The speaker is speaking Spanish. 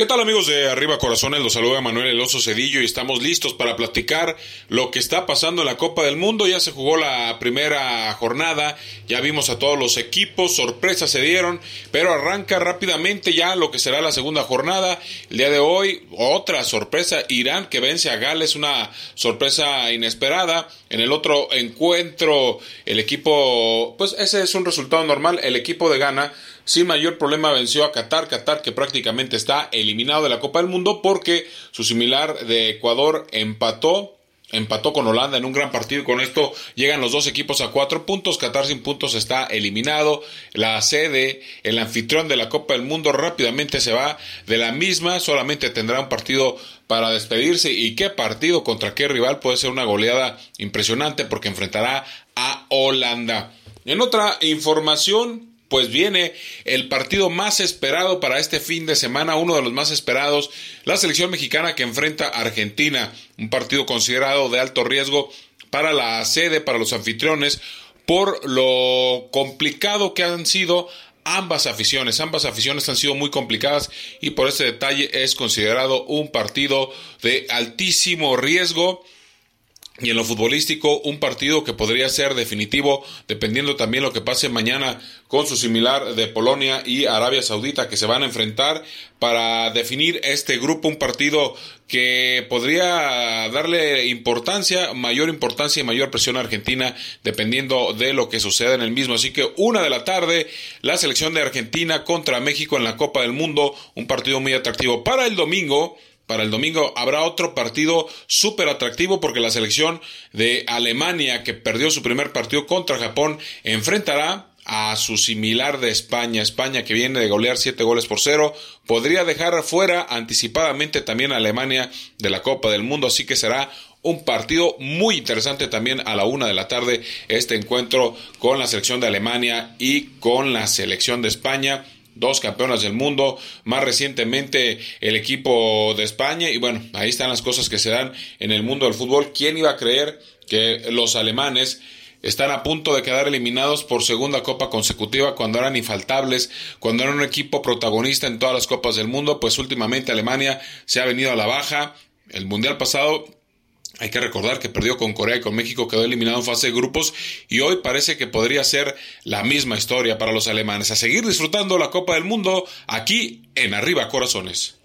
¿Qué tal amigos de Arriba Corazones? Los saluda Manuel Eloso Cedillo y estamos listos para platicar lo que está pasando en la Copa del Mundo. Ya se jugó la primera jornada, ya vimos a todos los equipos, sorpresas se dieron, pero arranca rápidamente ya lo que será la segunda jornada. El día de hoy, otra sorpresa, Irán que vence a Gales, una sorpresa inesperada. En el otro encuentro, el equipo, pues ese es un resultado normal, el equipo de Ghana sin mayor problema venció a Qatar, Qatar que prácticamente está eliminado de la Copa del Mundo porque su similar de Ecuador empató empató con Holanda en un gran partido con esto llegan los dos equipos a cuatro puntos. Qatar sin puntos está eliminado. La sede, el anfitrión de la Copa del Mundo rápidamente se va de la misma. Solamente tendrá un partido para despedirse. ¿Y qué partido contra qué rival? Puede ser una goleada impresionante porque enfrentará a Holanda. En otra información, pues viene el partido más esperado para este fin de semana, uno de los más esperados, la selección mexicana que enfrenta a Argentina, un partido considerado de alto riesgo para la sede, para los anfitriones, por lo complicado que han sido ambas aficiones. Ambas aficiones han sido muy complicadas y por ese detalle es considerado un partido de altísimo riesgo y en lo futbolístico un partido que podría ser definitivo dependiendo también lo que pase mañana con su similar de Polonia y Arabia Saudita que se van a enfrentar para definir este grupo un partido que podría darle importancia, mayor importancia y mayor presión a Argentina dependiendo de lo que suceda en el mismo. Así que una de la tarde la selección de Argentina contra México en la Copa del Mundo, un partido muy atractivo para el domingo para el domingo. Habrá otro partido súper atractivo porque la selección de Alemania que perdió su primer partido contra Japón enfrentará a su similar de España, España que viene de golear siete goles por cero, podría dejar fuera anticipadamente también a Alemania de la Copa del Mundo, así que será un partido muy interesante también a la una de la tarde este encuentro con la selección de Alemania y con la selección de España dos campeonas del mundo, más recientemente el equipo de España y bueno, ahí están las cosas que se dan en el mundo del fútbol. ¿Quién iba a creer que los alemanes están a punto de quedar eliminados por segunda copa consecutiva cuando eran infaltables, cuando eran un equipo protagonista en todas las copas del mundo, pues últimamente Alemania se ha venido a la baja. El mundial pasado hay que recordar que perdió con Corea y con México, quedó eliminado en fase de grupos y hoy parece que podría ser la misma historia para los alemanes. A seguir disfrutando la Copa del Mundo aquí en Arriba Corazones.